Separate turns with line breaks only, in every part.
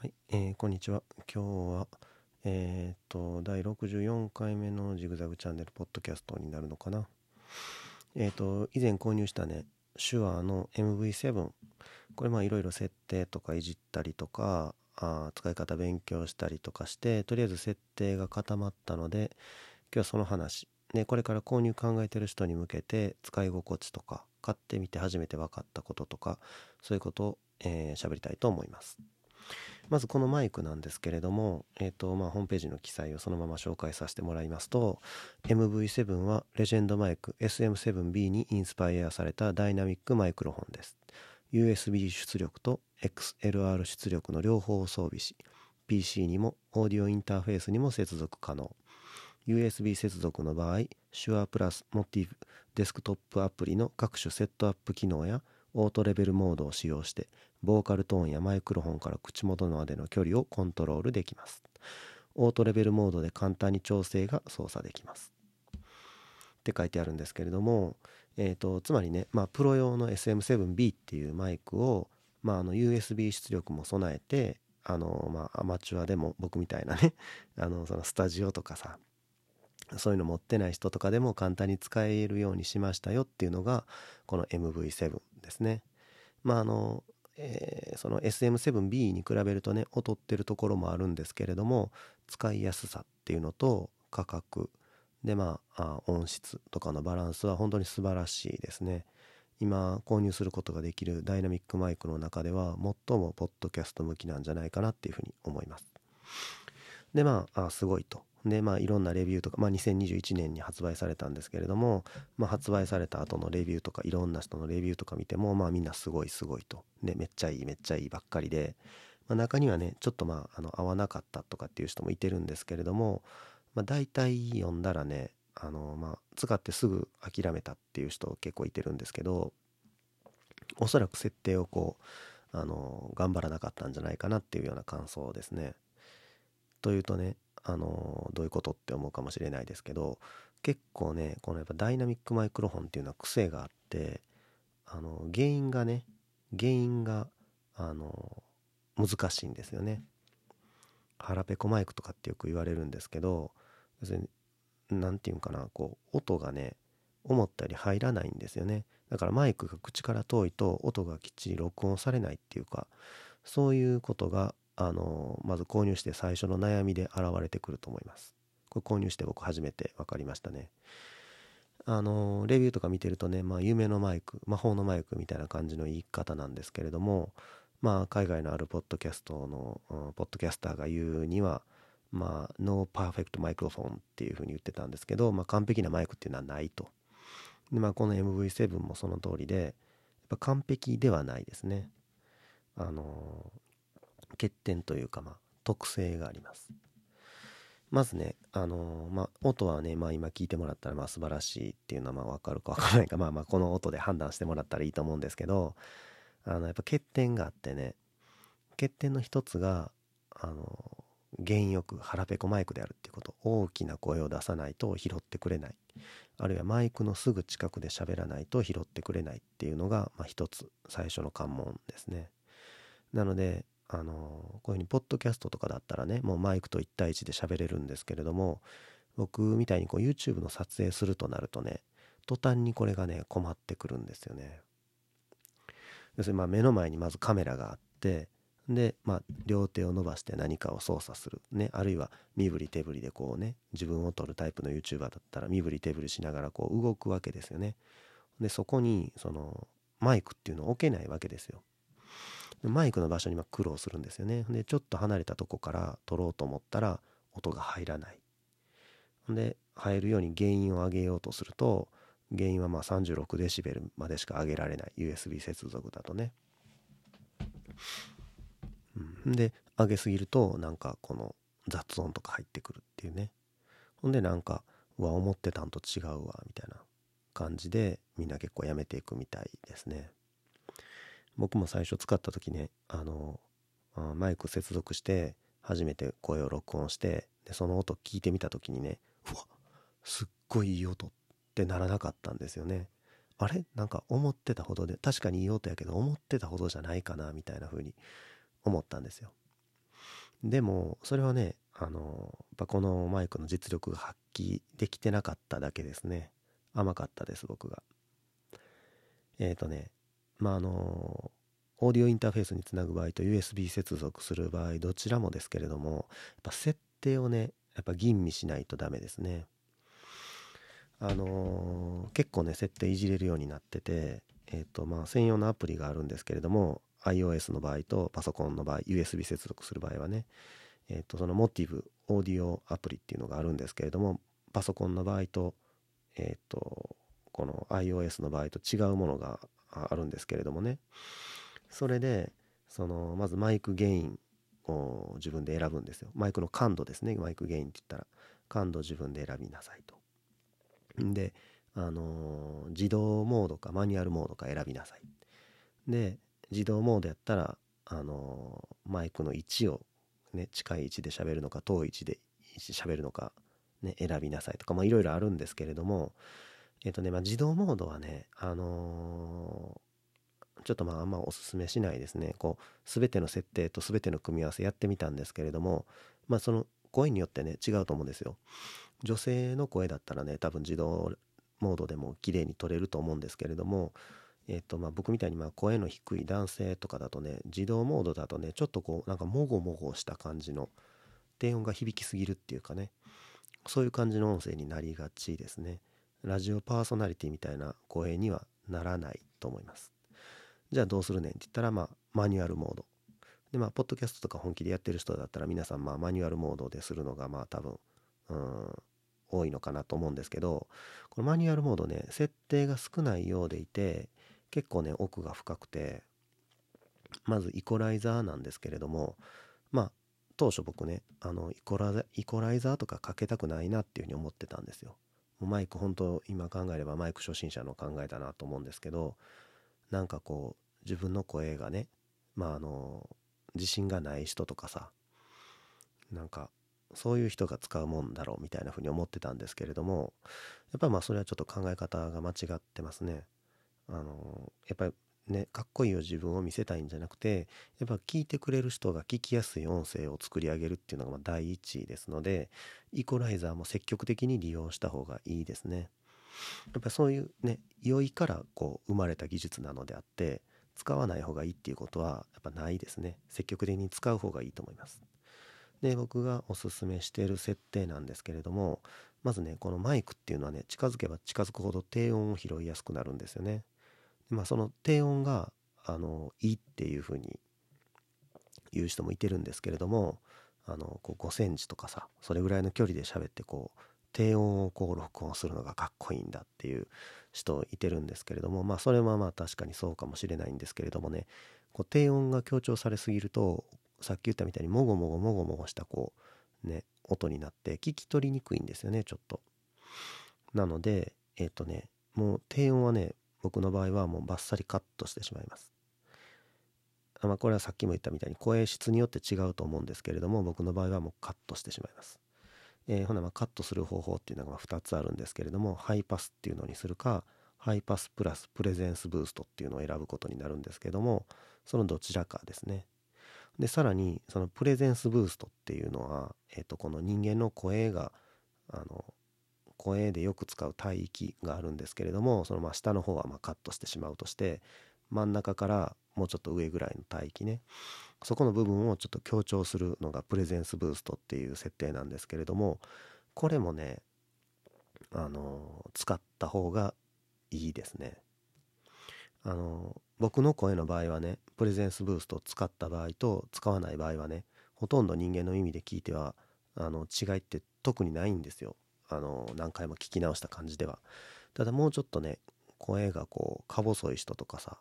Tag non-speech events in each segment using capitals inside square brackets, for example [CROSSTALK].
はい、えーこんにちは。今日は、えーっと、第64回目のジグザグチャンネルポッドキャストになるのかな。えーっと、以前購入したね、手話の MV7。これまあいろいろ設定とかいじったりとか、あ使い方勉強したりとかして、とりあえず設定が固まったので、今日はその話。ね、これから購入考えてる人に向けて使い心地とか、買ってみて初めて分かったこととか、そういうことをえー喋りたいと思います。まずこのマイクなんですけれども、えーとまあ、ホームページの記載をそのまま紹介させてもらいますと MV7 はレジェンドマイク SM7B にインスパイアされたダイナミックマイクロフォンです。USB 出力と XLR 出力の両方を装備し PC にもオーディオインターフェースにも接続可能。USB 接続の場合 Sure プラスモティブデスクトップアプリの各種セットアップ機能やオートレベルモードを使用してボーカルトーンやマイクロフォンから口元までの距離をコントロールできます。オートレベルモードで簡単に調整が操作できます。って書いてあるんですけれども、えー、とつまりね、まあ、プロ用の SM7B っていうマイクを、まあ、あの USB 出力も備えてあの、まあ、アマチュアでも僕みたいなね [LAUGHS] あのそのスタジオとかさそういうの持ってない人とかでも簡単に使えるようにしましたよっていうのがこの MV7 ですね。まああの、えーその SM7B に比べるとね劣ってるところもあるんですけれども使いやすさっていうのと価格でまあ音質とかのバランスは本当に素晴らしいですね。今購入することができるダイナミックマイクの中では最もポッドキャスト向きなんじゃないかなっていうふうに思います。でまあすごいと。でまあいろんなレビューとか、まあ、2021年に発売されたんですけれども、まあ、発売された後のレビューとかいろんな人のレビューとか見てもまあみんなすごいすごいと、ね、めっちゃいいめっちゃいいばっかりで、まあ、中にはねちょっとまああの合わなかったとかっていう人もいてるんですけれども、まあ、大体読んだらねあの、まあ、使ってすぐ諦めたっていう人結構いてるんですけどおそらく設定をこうあの頑張らなかったんじゃないかなっていうような感想ですね。というとねあのどういうことって思うかもしれないですけど結構ねこのやっぱダイナミックマイクロフォンっていうのは癖があってあの原因がね原因があの難しいんですよね。腹ペコマイクとかってよく言われるんですけど要するに何て言うんかなこう音がね思ったより入らないんですよねだからマイクが口から遠いと音がきっちり録音されないっていうかそういうことがあのまず購入して最初の悩みで現れてくると思います。これ購入して僕初めて分かりましたね。あのレビューとか見てるとね、まあ、夢のマイク魔法のマイクみたいな感じの言い方なんですけれどもまあ海外のあるポッドキャストの、うんポッドキャスターが言うにはまあ no perfect microphone っていうふうに言ってたんですけど、まあ、完璧なマイクっていうのはないと。で、まあ、この MV7 もその通りでやっぱ完璧ではないですね。あの欠点というかまあ特性があります。まずねあのまあ音はねまあ今聞いてもらったらまあ素晴らしいっていうのはまあ分かるか分からないかまあまあこの音で判断してもらったらいいと思うんですけどあのやっぱ欠点があってね欠点の一つがあの原因よく腹ペコマイクであるっていうこと。大きな声を出さないと拾ってくれない。あるいはマイクのすぐ近くで喋らないと拾ってくれないっていうのが、まあ、一つ最初の関門ですね。なのであのこういうふうにポッドキャストとかだったらねもうマイクと1対1で喋れるんですけれども僕みたいにこう YouTube の撮影するとなるとね途端にこれがね困ってくるんですよね。要するにま目の前にまずカメラがあってで、まあ、両手を伸ばして何かを操作する、ね、あるいは身振り手振りでこうね自分を撮るタイプの YouTuber だったら身振り手振りしながらこう動くわけですよね。でそこにそのマイクっていうのを置けないわけですよ。マイクの場所に苦労するんですよね。でちょっと離れたとこから撮ろうと思ったら音が入らない。で入るように原因を上げようとすると原因はまあ36デシベルまでしか上げられない。USB 接続だとね。うん、で上げすぎるとなんかこの雑音とか入ってくるっていうね。ほんでなんかうわ思ってたんと違うわみたいな感じでみんな結構やめていくみたいですね。僕も最初使った時ねあのマイク接続して初めて声を録音してでその音聞いてみた時にねうわすっごいいい音ってならなかったんですよね。あれ？なんか思ってたほどで確かにいい音やけど思ってたほどじゃないかなみたいな風に思ったんですよ。でもそれはねあのこのマイクの実力が発揮できてなかっただけですね。甘かったです僕が。えっ、ー、とねまああのオーディオインターフェースにつなぐ場合と USB 接続する場合どちらもですけれどもやっぱ設定をねやっぱ吟味しないとダメですね。あのー、結構ね設定いじれるようになっててえ、ー、とまあ専用のアプリがあるんですけれども iOS の場合とパソコンの場合 USB 接続する場合はねえ、ー、とそのモチブオーディオアプリっていうのがあるんですけれどもパソコンの場合とえっ、とこの iOS の場合と違うものがあるんですけれどもね。それでそのまずマイクゲインを自分で選ぶんですよ。マイクの感度ですね。マイクゲインって言ったら。感度自分で選びなさいと。であの自動モードかマニュアルモードか選びなさい。で自動モードやったらあのマイクの位置をね近い位置で喋るのか遠い位置で喋るのかね選びなさいとかいろいろあるんですけれどもえっ、とねまあ自動モードはねあのちょっとまああんまおすすめしないですね。こう全ての設定と全ての組み合わせやってみたんですけれどもまあその声によってね違うと思うんですよ。女性の声だったらね多分自動モードでも綺麗に撮れると思うんですけれどもえっとまあ僕みたいにまあ声の低い男性とかだとね自動モードだとねちょっとこうなんかもごもごした感じの低音が響きすぎるっていうかねそういう感じの音声になりがちですね。ラジオパーソナリティみたいな声にはならないと思いますじゃあどうするねんって言ったら、まあ、マニュアルモード。で、まあ、ポッドキャストとか本気でやってる人だったら、皆さん、まあ、マニュアルモードでするのが、まあ、多分、うん、多いのかなと思うんですけど、このマニュアルモードね、設定が少ないようでいて、結構ね、奥が深くて、まずイコライザーなんですけれども、まあ、当初僕ね、あのイコライコライザーとかかけたくないなっていうふうに思ってたんですよ。マイク本当今考えればマイク初心者の考えだなと思うんですけどなんかこう自分の声がねまああの自信がない人とかさなんかそういう人が使うもんだろうみたいなふうに思ってたんですけれどもやっぱりまあそれはちょっと考え方が間違ってますね。あのやっぱりねかっこいいよ自分を見せたいんじゃなくてやっぱ聞いてくれる人が聞きやすい音声を作り上げるっていうのがま第一ですのでイコライザーも積極的に利用した方がいいですね。やっぱそういうね良いからこう生まれた技術なのであって使わない方がいいっていうことはやっぱないですね。積極的に使う方がいいと思います。で僕がおすすめしている設定なんですけれどもまずねこのマイクっていうのはね近づけば近づくほど低音を拾いやすくなるんですよね。まあその低音があのいいっていうふうに言う人もいてるんですけれどもあのこう5センチとかさそれぐらいの距離で喋ってこう低音をこう録音するのがかっこいいんだっていう人いてるんですけれどもまあそれはまあ確かにそうかもしれないんですけれどもねこう低音が強調されすぎるとさっき言ったみたいにもごもごもごもごしたこうね音になって聞き取りにくいんですよねちょっと。なのでえっ、とねもう低音はね僕の場合はもうバッサリカットしてしまいます。まあこれはさっきも言ったみたいに声質によって違うと思うんですけれども僕の場合はもうカットしてしまいます。えー、ほなまカットする方法っていうのが2つあるんですけれどもハイパスっていうのにするかハイパスプラスプレゼンスブーストっていうのを選ぶことになるんですけどもそのどちらかですねでさらにそのプレゼンスブーストっていうのは、えー、とこの人間の声があの声でよく使う帯域があるんですけれどもそのまあ下の方はまカットしてしまうとして真ん中からもうちょっと上ぐらいの帯域ね。そこの部分をちょっと強調するのがプレゼンスブーストっていう設定なんですけれどもこれもねあの使った方がいいですね。あの僕の声の場合はねプレゼンスブーストを使った場合と使わない場合はねほとんど人間の意味で聞いてはあの違いって特にないんですよ。あの何回も聞き直した感じでは。ただもうちょっとね声がこうか細い人とかさ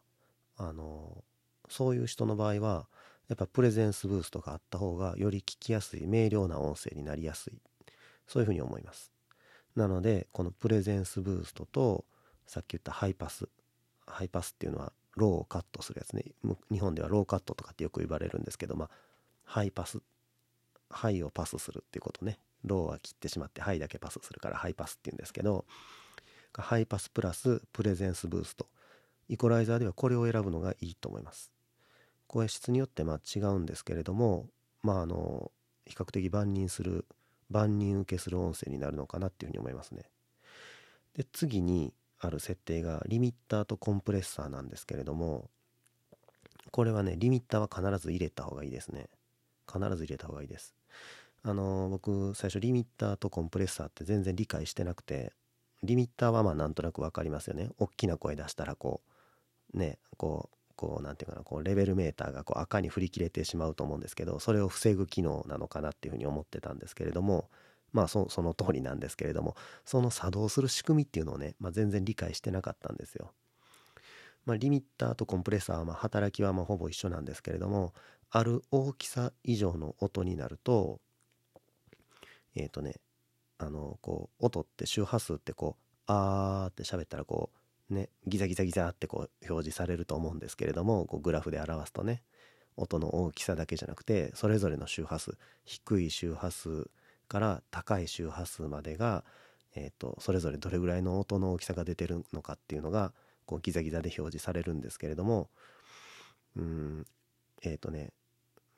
あのそういう人の場合はやっぱプレゼンスブーストがあった方がより聞きやすい明瞭な音声になりやすい。そういうふうに思います。なのでこのプレゼンスブーストとさっき言ったハイパスハイパスっていうのはローをカットするやつね。日本ではローカットとかってよく言われるんですけどまあハイパスハイをパスするっていうことね。ローは切ってしまってハイだけパスするからハイパスっていうんですけどハイパスプラスプレゼンスブーストイコライザーではこれを選ぶのがいいと思います。声質によってまあ違うんですけれどもまああの比較的万人する万人受けする音声になるのかなっていうふうに思いますね。で次にある設定がリミッターとコンプレッサーなんですけれどもこれはねリミッターは必ず入れた方がいいですね必ず入れた方がいいですあの僕最初リミッターとコンプレッサーって全然理解してなくてリミッターはまあなんとなく分かりますよね大きな声出したらこうねこうこう何て言うかなこうレベルメーターがこう赤に振り切れてしまうと思うんですけどそれを防ぐ機能なのかなっていうふうに思ってたんですけれどもまあその通りなんですけれどもその作動する仕組みっていうのをね、まあ、全然理解してなかったんですよ。まあ、リミッターとコンプレッサーはま働きはまほぼ一緒なんですけれどもある大きさ以上の音になるとえっ、ー、とねあのこう音って周波数ってこう「あー」って喋ったらこうねギザギザギザってこう表示されると思うんですけれどもこうグラフで表すとね音の大きさだけじゃなくてそれぞれの周波数低い周波数から高い周波数までが、えーと、それぞれどれぐらいの音の大きさが出てるのかっていうのがこうギザギザで表示されるんですけれどもうんえっ、ー、とね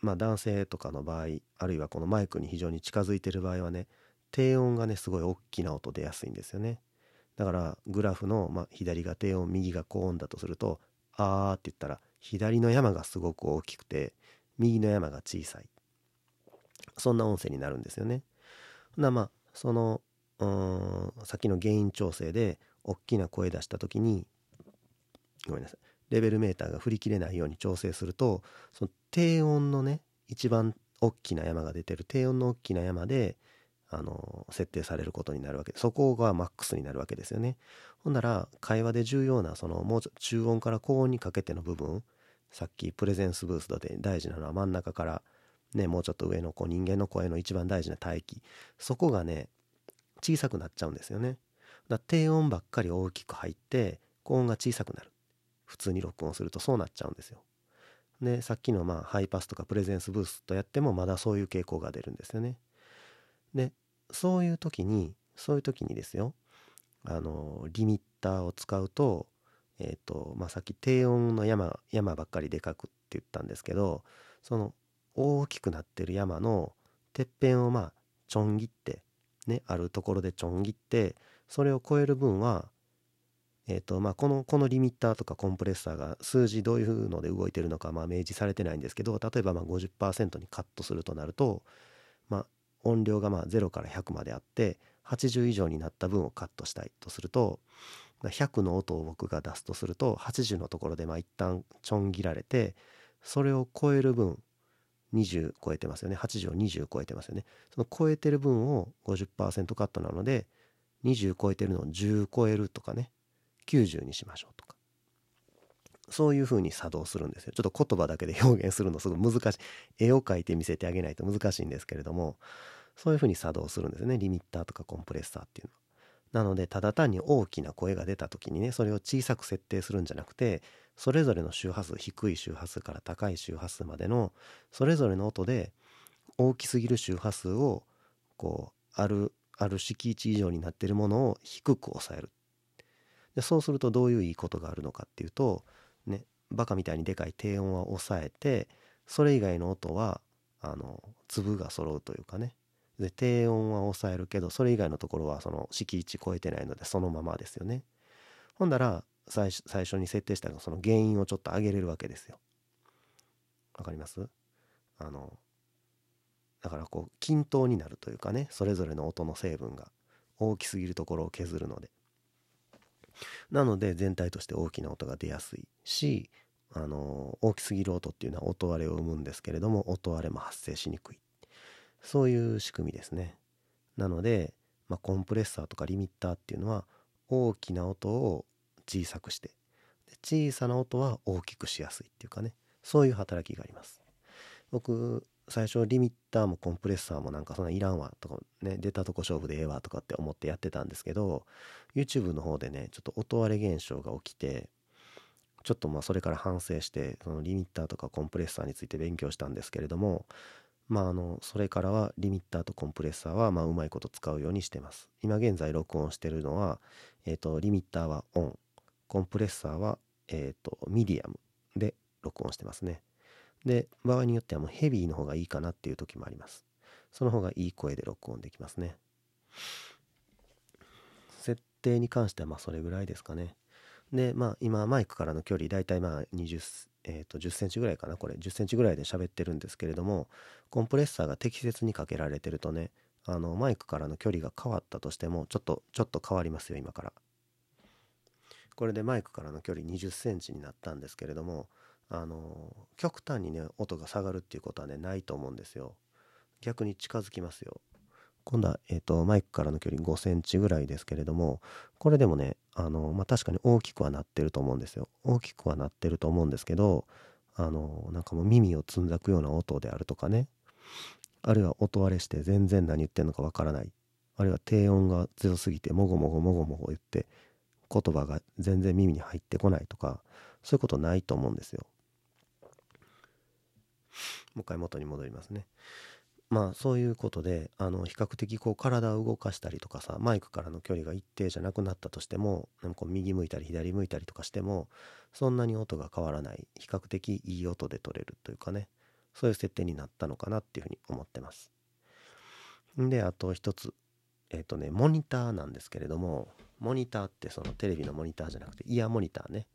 まあ男性とかの場合あるいはこのマイクに非常に近づいてる場合はね低音がねすごい大きな音出やすいんですよね。だからグラフの、まあ、左が低音右が高音だとすると「あー」って言ったら左の山がすごく大きくて右の山が小さい。そんな音声になるんですよね。なまあそのうんさっきの原因調整で大きな声出した時にごめんなさい。レベルメーターが振り切れないように調整するとその低音のね一番大きな山が出てる低音の大きな山であの設定されることになるわけ。でそこがマックスになるわけですよね。ほんなら会話で重要なそのもう中音から高音にかけての部分さっきプレゼンスブーストで大事なのは真ん中からね、もうちょっと上のこう人間の声の一番大事な帯域そこがね小さくなっちゃうんですよね。だ低音ばっかり大きく入って高音が小さくなる。普通に録音するとそうなっちゃうんですよ。でさっきのまあハイパスとかプレゼンスブースとやってもまだそういう傾向が出るんですよね。でそういう時にそういう時にですよあのリミッターを使うとえっ、ー、とまあさっき低音の山山ばっかりでかくって言ったんですけどその大きくなってる山のてっぺんをまあちょん切ってねあるところでちょん切ってそれを超える分はえーとまあ、このこのリミッターとかコンプレッサーが数字どういうので動いてるのかまあ明示されてないんですけど例えばまあ50%にカットするとなると、まあ、音量がまあ0から100まであって80以上になった分をカットしたいとすると100の音を僕が出すとすると80のところでまあ一旦ちょん切られてそれを超える分20超えてますよね。80を20超えてますよね。その超えてる分を50%カットなので20超えてるのを10超えるとかね。90にしましょうとか。そういう風に作動するんですよ。ちょっと言葉だけで表現するのすごい難しい。絵を描いて見せてあげないと難しいんですけれどもそういう風に作動するんですね。リミッターとかコンプレッサーっていうの。は。なのでただ単に大きな声が出た時にねそれを小さく設定するんじゃなくてそれぞれの周波数低い周波数から高い周波数までのそれぞれの音で大きすぎる周波数をこうあるある敷地以上になってるものを低く抑える。でそうするとどういういいことがあるのかっていうとねバカみたいにでかい低音は抑えてそれ以外の音はあの粒が揃うというかねで低音は抑えるけどそれ以外のところはその敷地超えてないのでそのままですよねほんだら最初に設定したのその原因をちょっと上げれるわけですよ。わかります？あのだからこう均等になるというかねそれぞれの音の成分が大きすぎるところを削るので。なので全体として大きな音が出やすいしあの大きすぎる音っていうのは音割れを生むんですけれども音割れも発生しにくい。そういう仕組みですね。なので、まあ、コンプレッサーとかリミッターっていうのは大きな音を小さくして小さな音は大きくしやすいっていうかね。そういう働きがあります。僕最初リミッターもコンプレッサーもなんかそんないらんわとかね出たとこ勝負でええわとかって思ってやってたんですけど YouTube の方でねちょっと音割れ現象が起きてちょっとまあそれから反省してそのリミッターとかコンプレッサーについて勉強したんですけれどもまああのそれからはリミッターとコンプレッサーはまあうまいこと使うようにしてます今現在録音してるのはえっ、ー、とリミッターはオンコンプレッサーは、えーと、ミディアムで録音してますね。で場合によってはもうヘビーの方がいいかなっていう時もあります。その方がいい声で録音できますね。設定に関してはまあそれぐらいですかね。でまあ今マイクからの距離だいたいまあ20、えー、と10センチぐらいかなこれ。10センチぐらいで喋ってるんですけれどもコンプレッサーが適切にかけられてるとねあのマイクからの距離が変わったとしてもちょっとちょっと変わりますよ今から。これでマイクからの距離20センチになったんですけれどもあの極端にね音が下がるっていうことはねないと思うんですよ。逆に近づきますよ。今度は、えーと、マイクからの距離5センチぐらいですけれどもこれでもねあの、まあ、確かに大きくはなってると思うんですよ。大きくはなってると思うんですけどあのなんかもう耳をつんざくような音であるとかね。あるいは音割れして全然何言ってんのかわからない。あるいは低音が強すぎてもごもごもごもご言って言葉が全然耳に入ってこないとかそういうことないと思うんですよ。もう一回元に戻りますね。まあそういうことであの比較的こう体を動かしたりとかさマイクからの距離が一定じゃなくなったとしてもなんかこう右向いたり左向いたりとかしてもそんなに音が変わらない比較的いい音で取れるというかねそういう設定になったのかなっていうふうに思ってます。であと一つえっ、ー、とねモニターなんですけれどもモニターってそのテレビのモニターじゃなくてイヤーモニターね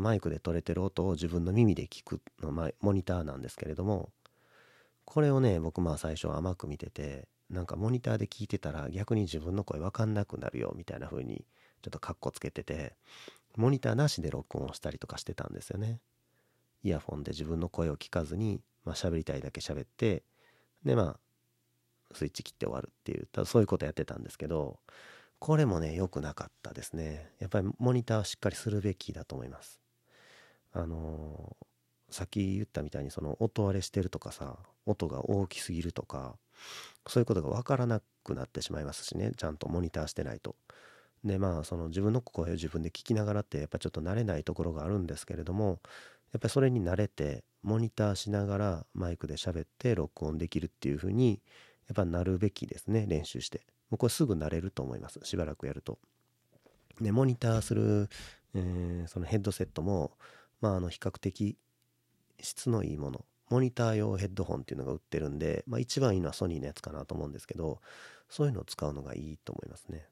マイクで撮れてる音を自分の耳で聞くのモニターなんですけれどもこれをね僕まあ最初甘く見ててなんかモニターで聞いてたら逆に自分の声分かんなくなるよみたいな風にちょっとカッコつけててモニターなしで録音をしたりとかしてたんですよね。イヤフォンで自分の声を聞かずにまあ喋りたいだけ喋ってでまあスイッチ切って終わるっていうそういうことやってたんですけどこれもね良くなかったですね。やっぱりモニターはしっかりするべきだと思います。あの、さっき言ったみたいにその音割れしてるとかさ音が大きすぎるとかそういうことが分からなくなってしまいますしねちゃんとモニターしてないと。でまあその自分の声を自分で聞きながらってやっぱちょっと慣れないところがあるんですけれどもやっぱりそれに慣れてモニターしながらマイクで喋って録音できるっていう風にやっぱなるべきですね練習して。もうこれすぐ慣れると思いますしばらくやると。でモニターする、えー、そのヘッドセットもまああの比較的質のいいものモニター用ヘッドホンっていうのが売ってるんで、まあ、一番いいのはソニーのやつかなと思うんですけどそういうのを使うのがいいと思いますね。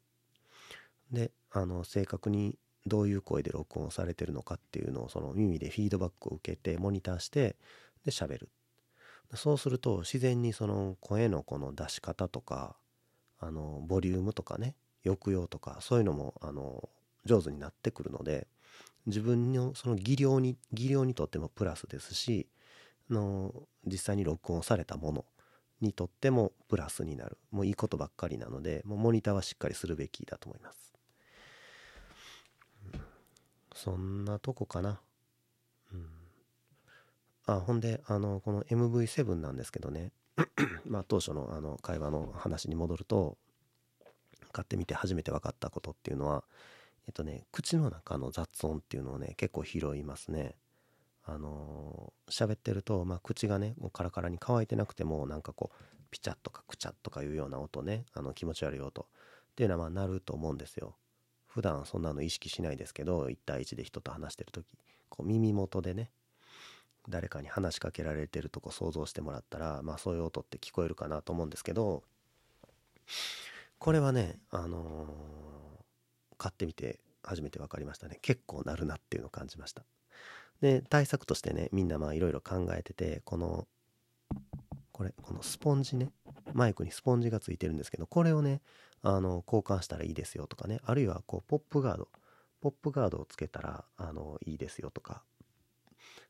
であの正確にどういう声で録音されてるのかっていうのをその耳でフィードバックを受けてモニターしてで喋る。そうすると自然にその声のこの出し方とかあのボリュームとかね抑揚とかそういうのもあの上手になってくるので自分のその技量に技量にとってもプラスですしの実際に録音されたものにとってもプラスになる。もういいことばっかりなのでもうモニターはしっかりするべきだと思います、そんなとこかな。うん。あほんであのこの MV7 なんですけどね。[COUGHS] まあ当初のあの会話の話に戻ると買ってみて初めて分かったことっていうのはえっとね口の中の雑音っていうのをね結構拾いますね。あの喋ってると、まあ、口がねもうカラカラに乾いてなくてもなんかこうピチャッとかクチャッとかいうような音ねあの気持ち悪い音っていうのはまあなると思うんですよ。普段そんなの意識しないですけど1対1で人と話してる時こう耳元でね誰かに話しかけられてるとこ想像してもらったらまあそういう音って聞こえるかなと思うんですけどこれはねあのー、買ってみて初めて分かりましたね。結構なるなっていうのを感じました。で対策としてねみんなまあいろいろ考えててこのこれこのスポンジねマイクにスポンジがついてるんですけどこれをねあの交換したらいいですよとかねあるいはこうポップガードポップガードをつけたらあのいいですよとか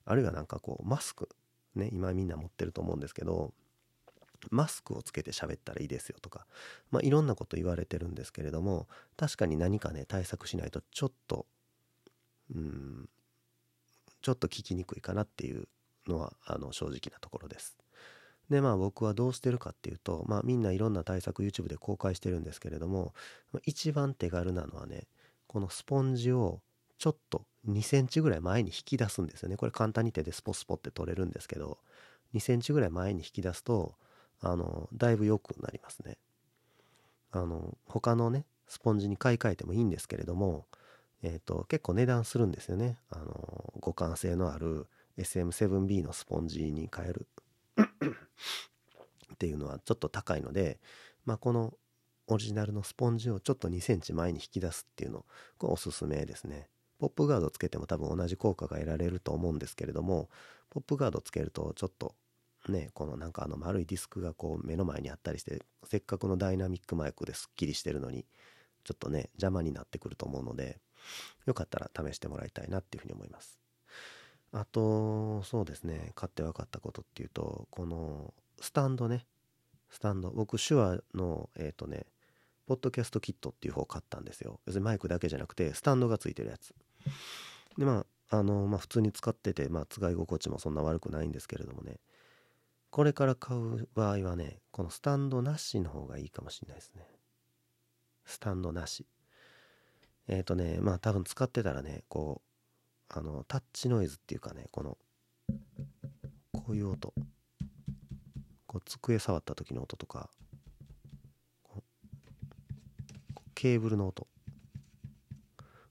あるいはなんかこうマスクね今みんな持ってると思うんですけどマスクをつけて喋ったらいいですよとか、まあ、いろんなこと言われてるんですけれども確かに何かね対策しないとちょっとうんちょっと聞きにくいかなっていうのはあの正直なところです。でまあ僕はどうしてるかっていうとまあみんないろんな対策 YouTube で公開してるんですけれども一番手軽なのはねこのスポンジをちょっと2センチぐらい前に引き出すんですよねこれ簡単に手でスポスポって取れるんですけど2センチぐらい前に引き出すとあのだいぶ良くなりますね。あの他のねスポンジに買い替えてもいいんですけれども、えーと、結構値段するんですよね。あの互換性のある SM7B のスポンジに変える。[COUGHS] っていうのはちょっと高いので、まあ、このオリジナルのスポンジをちょっと2センチ前に引き出すっていうのこれおすすめですね。ポップガードつけても多分同じ効果が得られると思うんですけれどもポップガードつけるとちょっとねこのなんかあの丸いディスクがこう目の前にあったりしてせっかくのダイナミックマイクですっきりしてるのにちょっとね邪魔になってくると思うのでよかったら試してもらいたいなっていうふうに思います。あとそうですね買って分かったことっていうとこのスタンドね。スタンド。僕手話のえっ、ー、とねポッドキャストキットっていう方を買ったんですよ。別にマイクだけじゃなくてスタンドがついてるやつ。でまああのまあ普通に使っててまあ使い心地もそんな悪くないんですけれどもね。これから買う場合はねこのスタンドなしの方がいいかもしれないですね。スタンドなし。えっ、ー、とねまあ多分使ってたらねこうあのタッチノイズっていうかねこのこういう音。こう机触った時の音とか。ケーブルの音。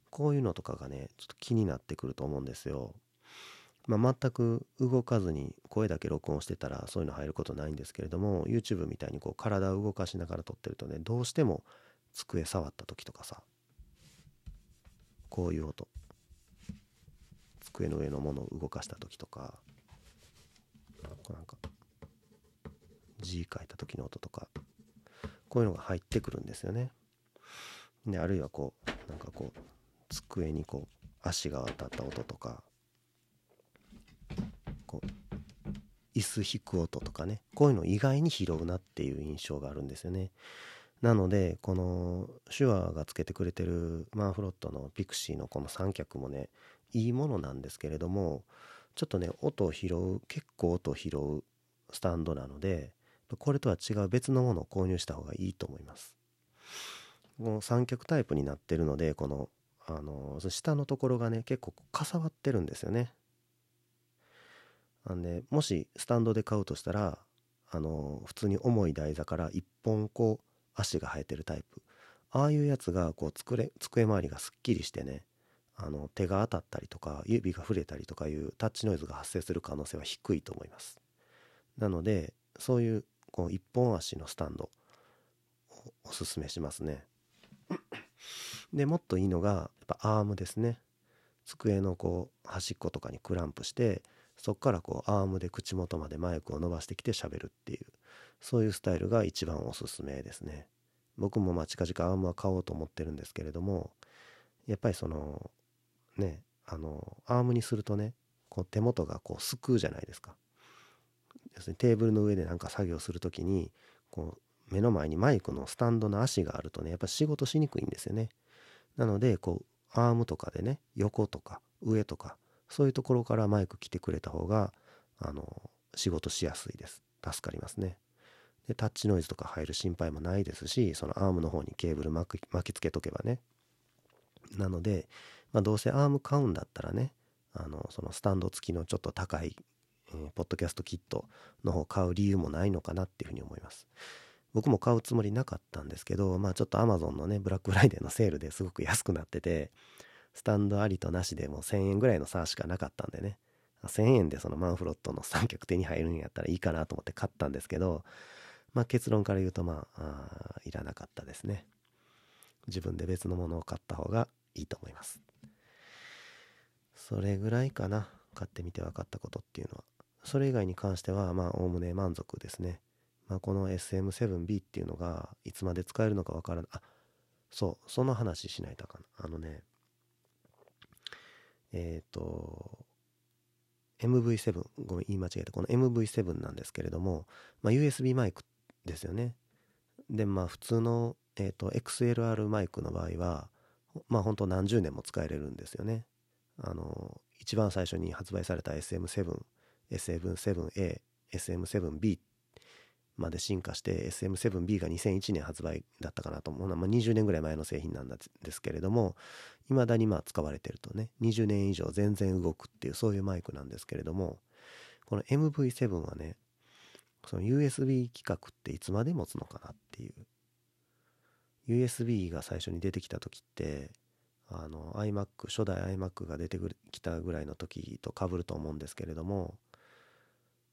こういうのとかがねちょっと気になってくると思うんですよ。まあ、全く動かずに声だけ録音してたらそういうの入ることないんですけれども YouTube みたいにこう体を動かしながら撮ってるとねどうしても机触った時とかさこういう音机の上のものを動かした時とかなんか字書いた時の音とかこういうのが入ってくるんですよね。であるいはこうなんかこう机にこう足が当たった音とかこう椅子引く音とかねこういうの意外に拾うなっていう印象があるんですよね。なのでこの手話がつけてくれてるマンフロットのピクシーのこの三脚もねいいものなんですけれどもちょっとね音を拾う結構音を拾うスタンドなのでこれとは違う別のものを購入した方がいいと思います。この三脚タイプになってるのでこのあの下のところがね結構かさばってるんですよね。なんでもしスタンドで買うとしたらあの普通に重い台座から一本こう足が生えてるタイプ。ああいうやつがこう机机周りがすっきりしてねあの手が当たったりとか指が触れたりとかいうタッチノイズが発生する可能性は低いと思います。なのでそういうこう一本足のスタンドをおすすめしますね。でもっといいのがやっぱアームですね。机のこう端っことかにクランプしてそこからこうアームで口元までマイクを伸ばしてきて喋るっていうそういうスタイルが一番おすすめですね。僕もまあ近々アームは買おうと思ってるんですけれどもやっぱりそのねあのアームにするとねこう手元がこうすくうじゃないですか。要するにテーブルの上でなんか作業する時にこう目の前にマイクのスタンドの足があるとねやっぱ仕事しにくいんですよね。なのでこうアームとかでね横とか上とかそういうところからマイク来てくれた方があの仕事しやすいです。助かりますね。でタッチノイズとか入る心配もないですしそのアームの方にケーブル巻き巻きつけとけばね。なので、まあ、どうせアーム買うんだったらねあのそのスタンド付きのちょっと高い、えー、ポッドキャストキットの方買う理由もないのかなっていうふうに思います。僕も買うつもりなかったんですけどまあちょっと Amazon のねブラックフライデーのセールですごく安くなっててスタンドありとなしでも1000円ぐらいの差しかなかったんでね。1000円でそのマンフロットの三脚手に入るんやったらいいかなと思って買ったんですけどまあ結論から言うとまあいらなかったですね。自分で別のものを買った方がいいと思います。それぐらいかな。買ってみて分かったことっていうのは。それ以外に関してはまあおおむね満足ですね。まあ、この SM7B っていうのがいつまで使えるのかわからないあそう。その話しないとかん。あのねえっ、ー、と MV7 ごめん言い間違えた。この MV7 なんですけれども、まあ、USB マイクですよね。でまあ普通の、えーと、XLR マイクの場合はまあ本当何十年も使えれるんですよね。あの一番最初に発売された SM7 SM7A SM7B まで進化して SM7B が2001年発売だったかなと思う。のは、まあ、20年ぐらい前の製品なんですけれども未だにまあ使われてるとね20年以上全然動くっていうそういうマイクなんですけれどもこの MV7 はねその USB 規格っていつまで持つのかなっていう。USB が最初に出てきた時ってあの iMac 初代 iMac が出てきたぐらいの時と被ると思うんですけれども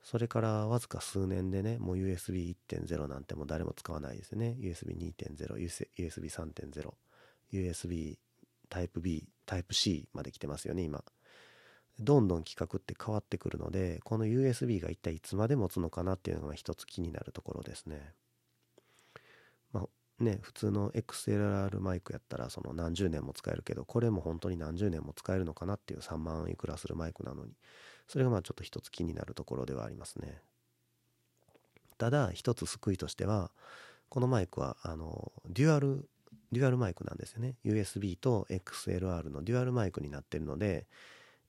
それからわずか数年でねもう USB1.0 なんてもう誰も使わないですね。USB2.0 USB3.0 USB Type-B Type-C まで来てますよね今。どんどん規格って変わってくるのでこの USB が一体いつまで持つのかなっていうのが一つ気になるところですね。まあね普通の XLR マイクやったらその何十年も使えるけどこれも本当に何十年も使えるのかなっていう3万いくらするマイクなのに。それがまあちょっと一つ気になるところではありますね。ただ一つ救いとしてはこのマイクはあのデュアルデュアルマイクなんですよね。USB と XLR のデュアルマイクになってるので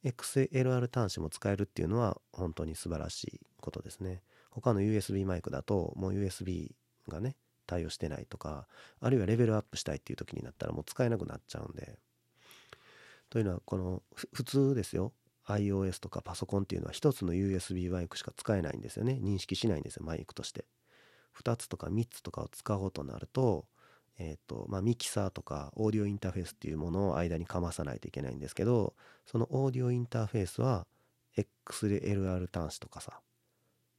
XLR 端子も使えるっていうのは本当に素晴らしいことですね。他の USB マイクだともう USB がね対応してないとかあるいはレベルアップしたいっていう時になったらもう使えなくなっちゃうんで。というのはこの普通ですよ。iOS とかパソコンっていうのは1つの USB マイクしか使えないんですよね。認識しないんですよマイクとして。2つとか3つとかを使おうとなるとえーとまあ、ミキサーとかオーディオインターフェースっていうものを間にかまさないといけないんですけどそのオーディオインターフェースは X で LR 端子とかさ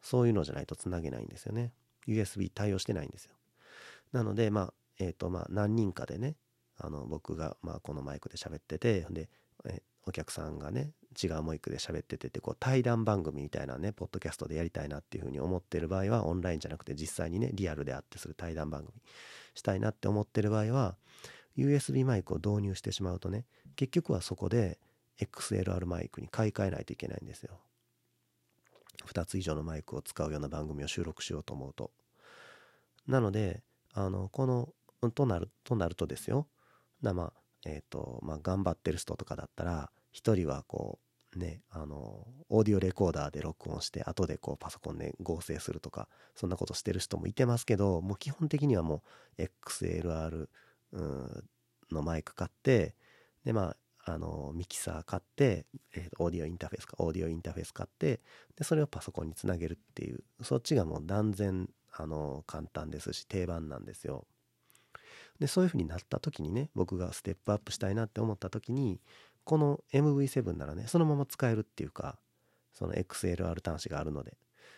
そういうのじゃないとつなげないんですよね。USB 対応してないんですよ。なのでまあえっ、ー、とまあ何人かでねあの僕がまあこのマイクで喋っててでえお客さんがね違うマイクで喋ってててこう対談番組みたいなねポッドキャストでやりたいなっていうふうに思ってる場合はオンラインじゃなくて実際にねリアルであってする対談番組したいなって思ってる場合は USB マイクを導入してしまうとね結局はそこで XLR マイクに買い替えないといけないんですよ。2つ以上のマイクを使うような番組を収録しようと思うと。なのであのこのとなるとなるとですよ。えっ、ー、とまあ頑張ってる人とかだったら1人はこうね、あの、オーディオレコーダーで録音して、後でこうパソコンで合成するとか、そんなことしてる人もいてますけど、もう基本的にはもう XLR のマイク買って、で、まあ、あの、ミキサー買って、えー、オーディオインターフェースか、オーディオインターフェース買って、で、それをパソコンにつなげるっていう、そっちがもう断然、あの、簡単ですし、定番なんですよ。で、そういう風になった時にね、僕がステップアップしたいなって思った時に、この MV7 ならねそのまま使えるっていうかその XLR 端子があるので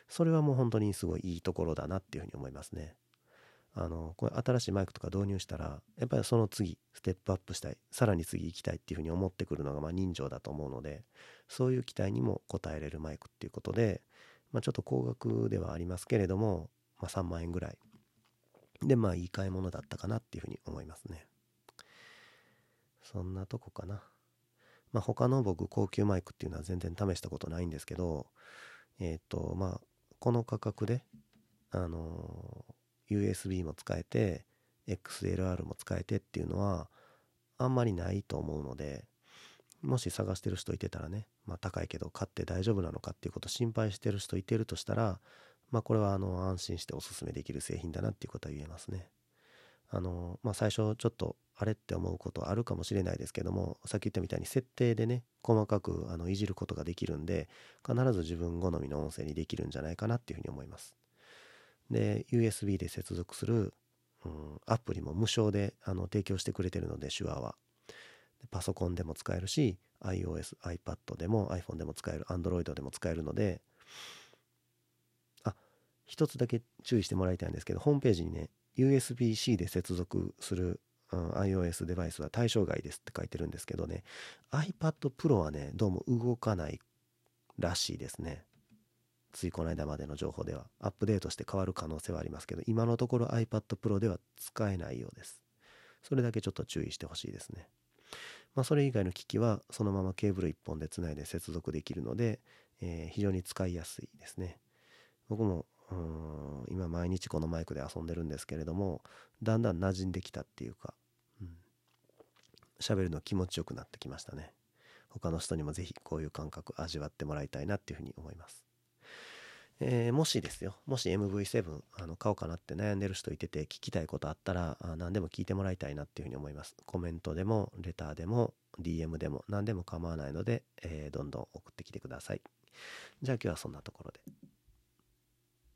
それはもう本当にすごいいいところだなっていうふうに思いますね。あのこれ新しいマイクとか導入したらやっぱりその次ステップアップしたいさらに次行きたいっていうふうに思ってくるのがまあ人情だと思うのでそういう期待にも応えれるマイクっていうことで、まあ、ちょっと高額ではありますけれども、まあ、3万円ぐらいでまあいい買い物だったかなっていうふうに思いますね。そんなとこかな。まあ、他の僕高級マイクっていうのは全然試したことないんですけどえっ、ー、とまあこの価格であの USB も使えて XLR も使えてっていうのはあんまりないと思うのでもし探してる人いてたらね、まあ、高いけど買って大丈夫なのかっていうことを心配してる人いてるとしたらまあこれはあの安心しておすすめできる製品だなっていうことは言えますね。あのまあ最初ちょっとあれって思うことあるかもしれないですけどもさっき言ったみたいに設定でね細かくあのいじることができるんで必ず自分好みの音声にできるんじゃないかなっていうふうに思いますで USB で接続する、うん、アプリも無償であの提供してくれてるので手話はパソコンでも使えるし iOS、iPad でも iPhone でも使える Android でも使えるので一つだけ注意してもらいたいんですけどホームページにね USB-C で接続するうん、iOS デバイスは対象外ですって書いてるんですけどね iPad Pro はねどうも動かないらしいですね。ついこの間までの情報では。アップデートして変わる可能性はありますけど今のところ iPad Pro では使えないようです。それだけちょっと注意してほしいですね。まあそれ以外の機器はそのままケーブル1本でつないで接続できるので、えー、非常に使いやすいですね。僕もうん今毎日このマイクで遊んでるんですけれどもだんだん馴染んできたっていうか喋、うん、るの気持ちよくなってきましたね。他の人にも是非こういう感覚味わってもらいたいなっていうふうに思います、えー、もしですよもし MV7 あの買おうかなって悩んでる人いてて聞きたいことあったらあ何でも聞いてもらいたいなっていうふうに思います。コメントでもレターでも DM でも何でも構わないので、えー、どんどん送ってきてください。じゃあ今日はそんなところで。